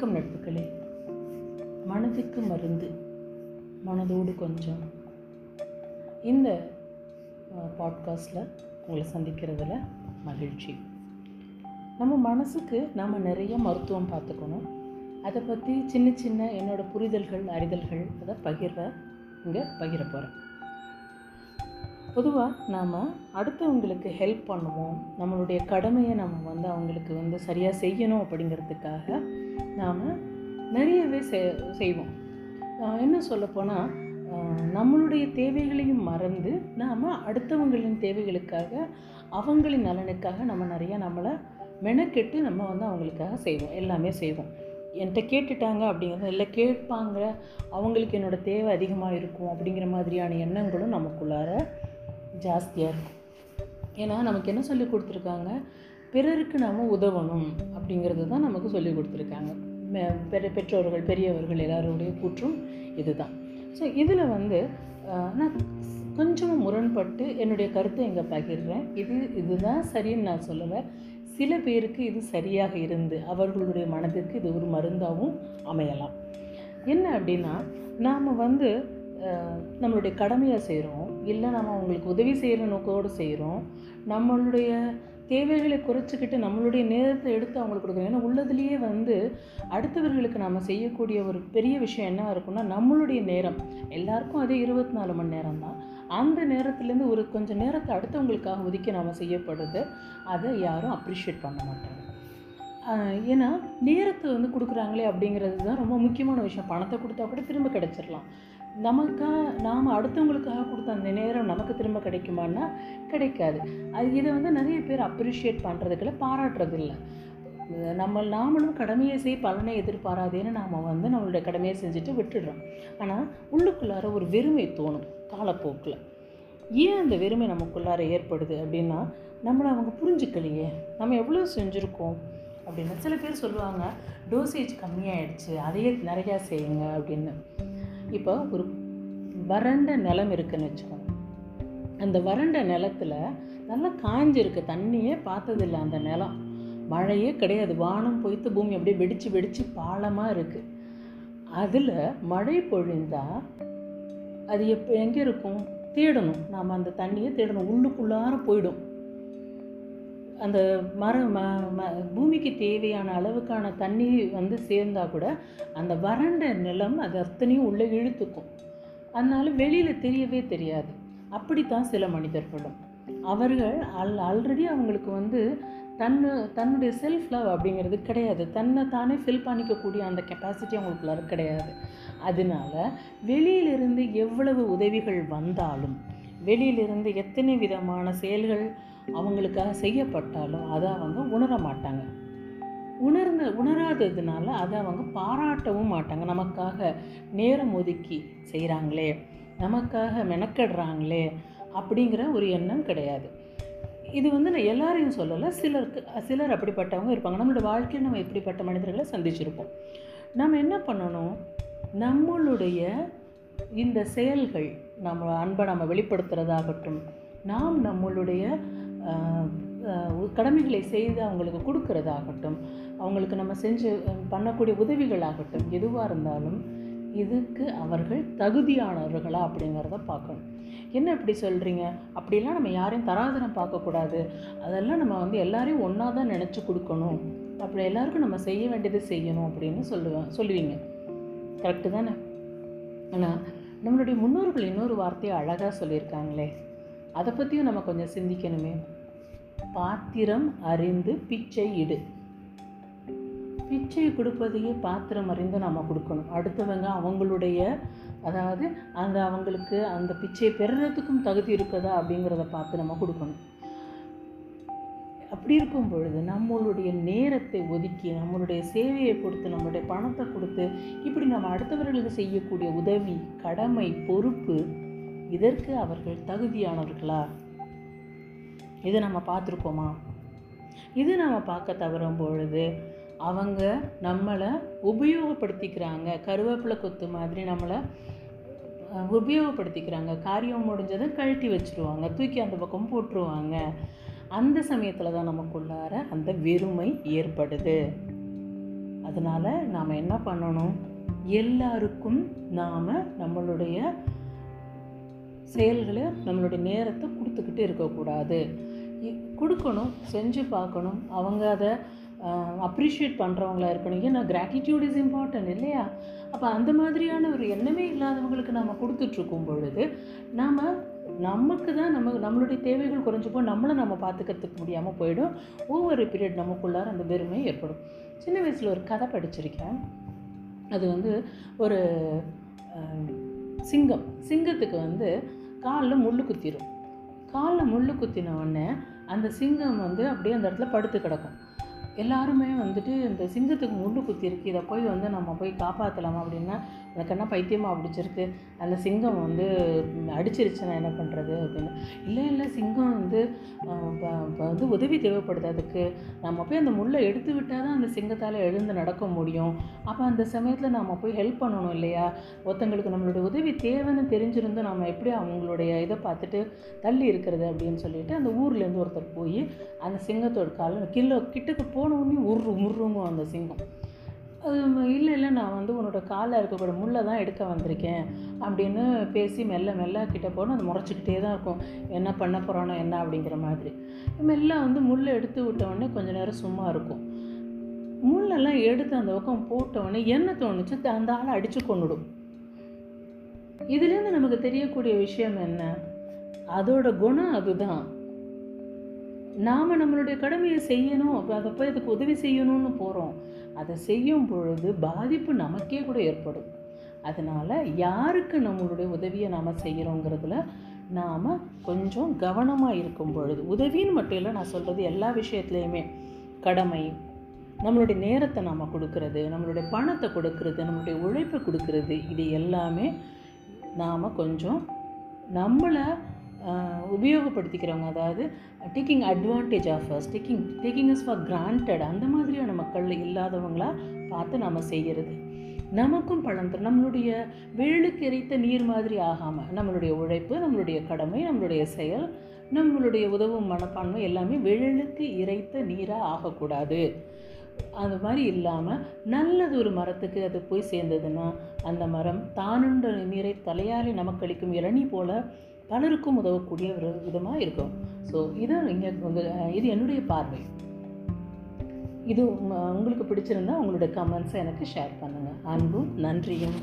வணக்கம் நட்புகளே. மனதுக்கு மருந்து மனதோடு கொஞ்சம். இந்த பாட்காஸ்டில் உங்களை சந்திக்கிறதுல மகிழ்ச்சி. நம்ம மனசுக்கு நாம் நிறைய மருத்துவம் பார்த்துக்கணும். அதை பற்றி சின்ன சின்ன என்னோடய புரிதல்கள் அறிதல்கள் அதை பகிர்ற இங்கே பகிர போகிறேன் பொதுவாக நாம் அடுத்தவங்களுக்கு ஹெல்ப் பண்ணுவோம். நம்மளுடைய கடமையை நம்ம வந்து அவங்களுக்கு வந்து சரியாக செய்யணும் அப்படிங்கிறதுக்காக நாம் நிறையவே செய்வோம். என்ன சொல்லப்போனால் நம்மளுடைய தேவைகளையும் மறந்து நாம் அடுத்தவங்களின் தேவைகளுக்காக அவங்களின் நலனுக்காக நம்ம நிறையா நம்மளை மெனக்கெட்டு நம்ம வந்து அவங்களுக்காக செய்வோம். எல்லாமே செய்வோம். என்கிட்ட கேட்டுட்டாங்க அப்படிங்கிறது இல்லை கேட்பாங்க அவங்களுக்கு என்னோடய தேவை அதிகமாக இருக்கும் அப்படிங்கிற மாதிரியான எண்ணங்களும் நமக்குள்ளார ஜாஸ்தியாக இருக்கும். ஏன்னா நமக்கு என்ன சொல்லி கொடுத்துருக்காங்க? பிறருக்கு நாம் உதவணும் அப்படிங்கிறது தான் நமக்கு சொல்லி கொடுத்துருக்காங்க. பெ பெற்றோர்கள் பெரியவர்கள் எல்லாருடைய கூற்றும் இதுதான். ஸோ இதில் வந்து நான் கொஞ்சம் முரண்பட்டு என்னுடைய கருத்தை இங்கே பகிர்றேன். இது இதுதான் சரின்னு நான் சொல்லுவேன். சில பேருக்கு இது சரியாக இருந்து அவர்களுடைய மனதிற்கு இது ஒரு மருந்தாகவும் அமையலாம். என்ன அப்படின்னா நாம் வந்து நம்மளுடைய கடமையாக செய்கிறோம் இல்லை நம்ம அவங்களுக்கு உதவி செய்கிற நோக்கோடு செய்கிறோம் நம்மளுடைய தேவைகளை குறைச்சிக்கிட்டு நம்மளுடைய நேரத்தை எடுத்து அவங்களுக்கு கொடுக்குறோம் ஏன்னா உள்ளதுலேயே வந்து அடுத்தவர்களுக்கு நாம் செய்யக்கூடிய ஒரு பெரிய விஷயம் என்ன இருக்குன்னா நம்மளுடைய நேரம். எல்லாருக்கும் அதே இருபத்தி நாலு மணி நேரம் தான் அந்த நேரத்துலேருந்து ஒரு கொஞ்சம் நேரத்தை அடுத்தவங்களுக்காக ஒதுக்கி நாம் செய்யப்படுது அதை யாரும் அப்ரிஷியேட் பண்ண மாட்டாங்க. ஏன்னா நேரத்தை வந்து கொடுக்குறாங்களே அப்படிங்கிறது தான் ரொம்ப முக்கியமான விஷயம். பணத்தை கொடுத்தா கூட திரும்ப கிடச்சிடலாம். நமக்காக நாம் அடுத்தவங்களுக்காக கொடுத்த அந்த நேரம் நமக்கு திரும்ப கிடைக்குமான்னா கிடைக்காது. அது இதை வந்து நிறைய பேர் அப்ரிஷியேட் பண்ணுறதுக்குள்ள பாராட்டுறதில்லை. நம்ம நாமளும் கடமையை செய் பலனை எதிர்பாராதேன்னு நாம் வந்து நம்மளுடைய கடமையை செஞ்சுட்டு விட்டுடுறோம். ஆனால் உள்ளுக்குள்ளார ஒரு வெறுமை தோணும் காலப்போக்கில். ஏன் அந்த வெறுமை நமக்குள்ளார ஏற்படுது அப்படின்னா நம்மளை அவங்க புரிஞ்சுக்கலையே. நம்ம எவ்வளோ செஞ்சுருக்கோம் அப்படின்னு சில பேர் சொல்லுவாங்க டோசேஜ் கம்மியாயிடுச்சு அதையே நிறையா செய்யுங்க அப்படின்னு. இப்போ ஒரு வறண்ட நிலம் இருக்குன்னு வச்சுக்கோங்க. அந்த வறண்ட நிலத்தில் நல்லா காஞ்சிருக்கு. தண்ணியே பார்த்ததில்ல அந்த நிலம். மழையே கிடையாது. வானம் பொய்த்து பூமி அப்படியே வெடித்து வெடித்து பாலமாக இருக்குது அதில் மழை பொழிந்தால் அது எப்போ எங்கே இருக்கும்? தேடணும். நாம் அந்த தண்ணியை தேடணும். உள்ளுக்குள்ளார போயிடும். அந்த மர ம ம பூமிக்கு தேவையான அளவுக்கான தண்ணி வந்து சேர்ந்தால் கூட அந்த வறண்ட நிலம் அது அத்தனையும் உள்ளே இழுத்துக்கும். அதனால வெளியில் தெரியவே தெரியாது. அப்படித்தான் சில மனிதர்களும் அவர்கள் அல் ஆல்ரெடி அவங்களுக்கு வந்து தன்னு தன்னுடைய செல்ஃப் லவ் அப்படிங்கிறது கிடையாது. தன்னை தானே ஃபில் பண்ணிக்கக்கூடிய அந்த கெப்பாசிட்டி அவங்களுக்குள்ளார கிடையாது. அதனால வெளியிலிருந்து எவ்வளவு உதவிகள் வந்தாலும் வெளியிலிருந்து எத்தனை விதமான செயல்கள் அவங்களுக்காக செய்யப்பட்டாலும் அதை அவங்க உணர மாட்டாங்க. உணர்ந்த உணராததுனால அதை அவங்க பாராட்டவும் மாட்டாங்க. நமக்காக நேரம் ஒதுக்கி செய்கிறாங்களே நமக்காக மெனக்கடுறாங்களே அப்படிங்கிற ஒரு எண்ணம் கிடையாது. இது வந்து நான் எல்லாரையும் சொல்லலை. சிலருக்கு சிலர் அப்படிப்பட்டவங்க இருப்பாங்க. நம்மளோட வாழ்க்கையில் நம்ம இப்படிப்பட்ட மனிதர்களை சந்திச்சிருப்போம். நம்ம என்ன பண்ணணும்? நம்மளுடைய இந்த செயல்கள் நம்ம அன்பை நம்ம வெளிப்படுத்துகிறதாகட்டும் நாம் நம்மளுடைய கடமைகளை செய்து அவங்களுக்கு கொடுக்கறதாகட்டும். அவங்களுக்கு நம்ம செஞ்சு பண்ணக்கூடிய உதவிகளாகட்டும். எதுவாக இருந்தாலும் இதுக்கு அவர்கள் தகுதியானவர்களா அப்படிங்கிறத பார்க்கணும். என்ன இப்படி சொல்கிறீங்க அப்படிலாம் நம்ம யாரையும் தராதரம் பார்க்கக்கூடாது. அதெல்லாம் நம்ம வந்து எல்லாரையும் ஒன்றா தான் நினச்சி கொடுக்கணும். அப்படி எல்லாருக்கும் நம்ம செய்ய வேண்டியது செய்யணும் அப்படின்னு சொல்லுவேன் சொல்லுவீங்க. கரெக்டு தானே? ஆனால் நம்மளுடைய முன்னோர்கள் இன்னொரு வார்த்தையை அழகாக சொல்லியிருக்காங்களே. அதை பற்றியும் நம்ம கொஞ்சம் சிந்திக்கணுமே. பாத்திரம் அறிந்து பிச்சை இடு. பிச்சை கொடுப்பதையே பாத்திரம் அறிந்து நம்ம கொடுக்கணும். அடுத்தவங்க அவங்களுடைய அதாவது அந்த அவங்களுக்கு அந்த பிச்சையை பெறுறதுக்கும் தகுதி இருக்குதா அப்படிங்கிறத பார்த்து நம்ம கொடுக்கணும். அப்படி இருக்கும் பொழுது நம்மளுடைய நேரத்தை ஒதுக்கி நம்மளுடைய சேவையை கொடுத்து நம்மளுடைய பணத்தை கொடுத்து இப்படி நம்ம அடுத்தவர்களுக்கு செய்யக்கூடிய உதவி கடமை பொறுப்பு இதற்கு அவர்கள் தகுதியானவர்களா? இதை நம்ம பார்த்துருக்கோமா? இது நம்ம பார்க்க தவறும் பொழுது அவங்க நம்மளை உபயோகப்படுத்திக்கிறாங்க. கருவேப்பிலை கொத்து மாதிரி நம்மளை உபயோகப்படுத்திக்கிறாங்க. காரியம் முடிஞ்சதை கழட்டி வச்சுருவாங்க. தூக்கி அந்த பக்கம் போட்டுருவாங்க. அந்த சமயத்தில் தான் நமக்குள்ளார அந்த வெறுமை ஏற்படுது. அதனால் நாம் என்ன பண்ணணும்? எல்லாருக்கும் நாம் நம்மளுடைய செயல்களை நம்மளுடைய நேரத்தை கொடுத்துக்கிட்டு இருக்கக்கூடாது. இ- கொடுக்கணும் செஞ்சு பார்க்கணும். அவங்க அதை அப்ரிஷியேட் பண்ணுறவங்களா இருக்கணும். ஏன்னா கிராட்டிடியூட் இஸ் இம்பார்ட்டன்ட் இல்லையா? அப்போ அந்த மாதிரியான ஒரு எண்ணமே இல்லாதவங்களுக்கு நம்ம கொடுத்துட்ருக்கும் பொழுது நாம் நமக்கு தான் நம்ம நம்மளுடைய தேவைகள் குறைஞ்சு போய் நம்மளை நம்ம பார்த்துக்கிறதுக்கு முடியாமல் போயிடும். ஒவ்வொரு பீரியட் நமக்குள்ளார அந்த வெறுமை ஏற்படும். சின்ன வயசில் ஒரு கதை படிச்சிருக்கேன். அது வந்து ஒரு சிங்கம். சிங்கத்துக்கு வந்து காலில் முள் குத்திடும் காலில் முள் குத்தின உடனே அந்த சிங்கம் வந்து அப்படியே அந்த இடத்துல படுத்து கிடக்கும். எல்லாருமே வந்துட்டு இந்த சிங்கத்துக்கு முள்ளு குத்திருக்கு இதை போய் வந்து நம்ம போய் காப்பாற்றலாமா அப்படின்னா எனக்குன்னா பைத்தியமாக பிடிச்சிருக்கு? அந்த சிங்கம் வந்து அடிச்சிருச்சு நான் என்ன பண்ணுறது அப்படின்னு. இல்லை இல்லை சிங்கம் வந்து வந்து உதவி தேவைப்படுது அதுக்கு. நம்ம போய் அந்த முள்ளை எடுத்து விட்டால் தான் அந்த சிங்கத்தால் எழுந்து நடக்க முடியும். அப்போ அந்த சமயத்தில் நம்ம போய் ஹெல்ப் பண்ணணும் இல்லையா? ஒருத்தங்களுக்கு நம்மளுடைய உதவி தேவைன்னு தெரிஞ்சிருந்தும் நம்ம எப்படி அவங்களுடைய இதை பார்த்துட்டு தள்ளி இருக்கிறது அப்படின்னு சொல்லிட்டு அந்த ஊர்லேருந்து ஒருத்தர் போய் அந்த சிங்கத்தோட கால கிலோ கிட்டக்கு போன உடனே உரு முருங்கும் அந்த சிங்கம். இல்லை இல்லை நான் வந்து உன்னோட காலில் இருக்கக்கூட முள்ளை தான் எடுக்க வந்திருக்கேன் அப்படின்னு பேசி மெல்ல மெல்ல கிட்டே போனால் அது முறைச்சிக்கிட்டே தான் இருக்கும். என்ன பண்ண போகிறானோ என்ன அப்படிங்கிற மாதிரி. மெல்ல வந்து முள்ளை எடுத்து விட்டவொடனே கொஞ்சம் நேரம் சும்மா இருக்கும். முள்ளெல்லாம் எடுத்து அந்த பக்கம் போட்ட உடனே என்ன தோணுச்சு த- அந்த ஆளை அடித்து கொண்டுடும் இதுலேருந்து நமக்கு தெரியக்கூடிய விஷயம் என்ன? அதோட குணம் அதுதான். நாம் நம்மளுடைய கடமையை செய்யணும் அப்போ அதை போய் அதுக்கு உதவி செய்யணும்னு போகிறோம் அதை செய்யும் பொழுது பாதிப்பு நமக்கே கூட ஏற்படும். அதனால் யாருக்கு நம்மளுடைய உதவியை நாம் செய்கிறோங்கிறதுல நாம் கொஞ்சம் கவனமாக இருக்கும் பொழுது. உதவின்னு மட்டும் இல்லை நான் சொல்கிறது எல்லா விஷயத்துலையுமே. கடமை நம்மளுடைய நேரத்தை நாம் கொடுக்கறது நம்மளுடைய பணத்தை கொடுக்கறது நம்மளுடைய உழைப்பை கொடுக்கறது இது எல்லாமே நாம் கொஞ்சம் நம்மளை உபயோகப்படுத்திக்கிறவங்க அதாவது taking advantage of us taking taking us for granted அந்த மாதிரியான மக்கள் இல்லாதவங்களா பார்த்து நாம் செய்கிறது நமக்கும் பலன் தரும். நம்மளுடைய வெள்ளுக்கு எரித்த நீர் மாதிரி ஆகாமல் நம்மளுடைய உழைப்பு நம்மளுடைய கடமை நம்மளுடைய செயல் நம்மளுடைய உதவும் மனப்பான்மை எல்லாமே வெள்ளுக்கு இறைத்த நீராக ஆகக்கூடாது. அந்த மாதிரி இல்லாமல் நல்லது ஒரு மரத்துக்கு அது போய் சேர்ந்ததுன்னா அந்த மரம் தானுண்ட நீரை தலையாலே நமக்களிக்கும் இளநி போல் போல பலருக்கும் உதவக்கூடிய ஒரு விதமாக இருக்கும். ஸோ இதை இங்கே உங்கள் இது என்னுடைய பார்வை. இது உங்களுக்கு பிடிச்சிருந்தா உங்களுடைய கமெண்ட்ஸை எனக்கு ஷேர் பண்ணுங்கள் அன்பும் நன்றியும்.